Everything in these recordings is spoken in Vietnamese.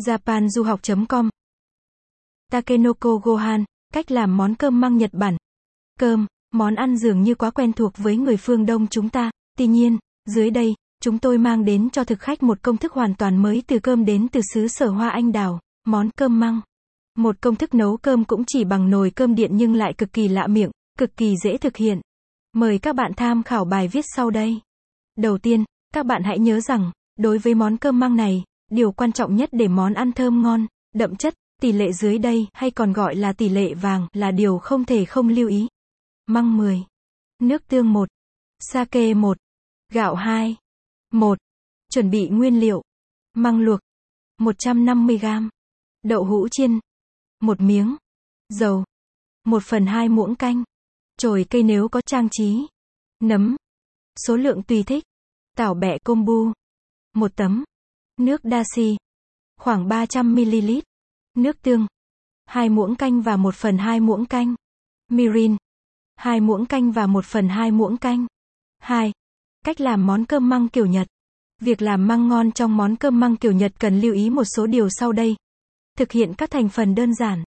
japanduhoc.com Takenoko Gohan, cách làm món cơm măng Nhật Bản. Cơm, món ăn dường như quá quen thuộc với người phương Đông chúng ta, tuy nhiên, dưới đây, chúng tôi mang đến cho thực khách một công thức hoàn toàn mới từ cơm đến từ xứ sở hoa anh đào, món cơm măng. Một công thức nấu cơm cũng chỉ bằng nồi cơm điện nhưng lại cực kỳ lạ miệng, cực kỳ dễ thực hiện. Mời các bạn tham khảo bài viết sau đây. Đầu tiên, các bạn hãy nhớ rằng, đối với món cơm măng này, điều quan trọng nhất để món ăn thơm ngon, đậm chất, tỷ lệ dưới đây hay còn gọi là tỷ lệ vàng là điều không thể không lưu ý. Măng 10, nước tương 1, sake 1, gạo 2, 1. Chuẩn bị nguyên liệu. Măng luộc 150g, đậu hũ chiên 1 miếng, dầu 1 phần 2 muỗng canh, chồi cây nếu có trang trí, nấm, số lượng tùy thích, tảo bẹ kombu, 1 tấm, nước dashi, khoảng 300ml, nước tương, 2 muỗng canh và 1 phần 2 muỗng canh, mirin, 2 muỗng canh và 1 phần 2 muỗng canh. 2. Cách làm món cơm măng kiểu Nhật. Việc làm măng ngon trong món cơm măng kiểu Nhật cần lưu ý một số điều sau đây. Thực hiện các thành phần đơn giản.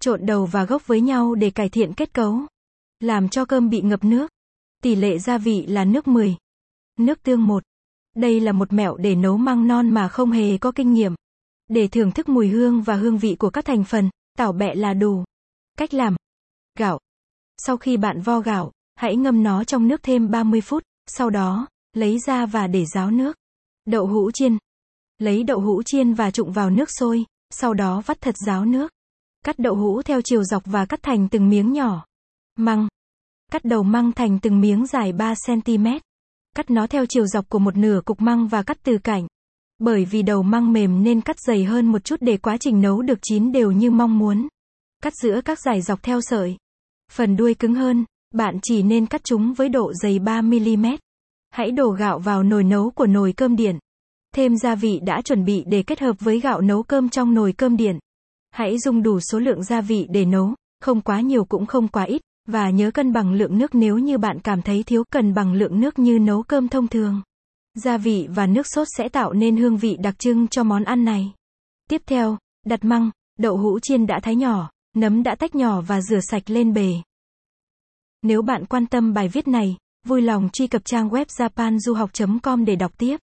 Trộn đầu và gốc với nhau để cải thiện kết cấu. Làm cho cơm bị ngập nước. Tỷ lệ gia vị là nước 10. Nước tương 1. Đây là một mẹo để nấu măng non mà không hề có kinh nghiệm. Để thưởng thức mùi hương và hương vị của các thành phần, tảo bẹ là đủ. Cách làm. Gạo. Sau khi bạn vo gạo, hãy ngâm nó trong nước thêm 30 phút, sau đó, lấy ra và để ráo nước. Đậu hũ chiên. Lấy đậu hũ chiên và trụng vào nước sôi, sau đó vắt thật ráo nước. Cắt đậu hũ theo chiều dọc và cắt thành từng miếng nhỏ. Măng. Cắt đầu măng thành từng miếng dài 3cm. Cắt nó theo chiều dọc của một nửa cục măng và cắt từ cạnh. Bởi vì đầu măng mềm nên cắt dày hơn một chút để quá trình nấu được chín đều như mong muốn. Cắt giữa các dải dọc theo sợi. Phần đuôi cứng hơn, bạn chỉ nên cắt chúng với độ dày 3mm. Hãy đổ gạo vào nồi nấu của nồi cơm điện. Thêm gia vị đã chuẩn bị để kết hợp với gạo nấu cơm trong nồi cơm điện. Hãy dùng đủ số lượng gia vị để nấu, không quá nhiều cũng không quá ít, và nhớ cân bằng lượng nước nếu như bạn cảm thấy thiếu cần bằng lượng nước như nấu cơm thông thường. Gia vị và nước sốt sẽ tạo nên hương vị đặc trưng cho món ăn này. Tiếp theo, đặt măng, đậu hũ chiên đã thái nhỏ, nấm đã tách nhỏ và rửa sạch lên bề. Nếu bạn quan tâm bài viết này, vui lòng truy cập trang web japanduhoc.com để đọc tiếp.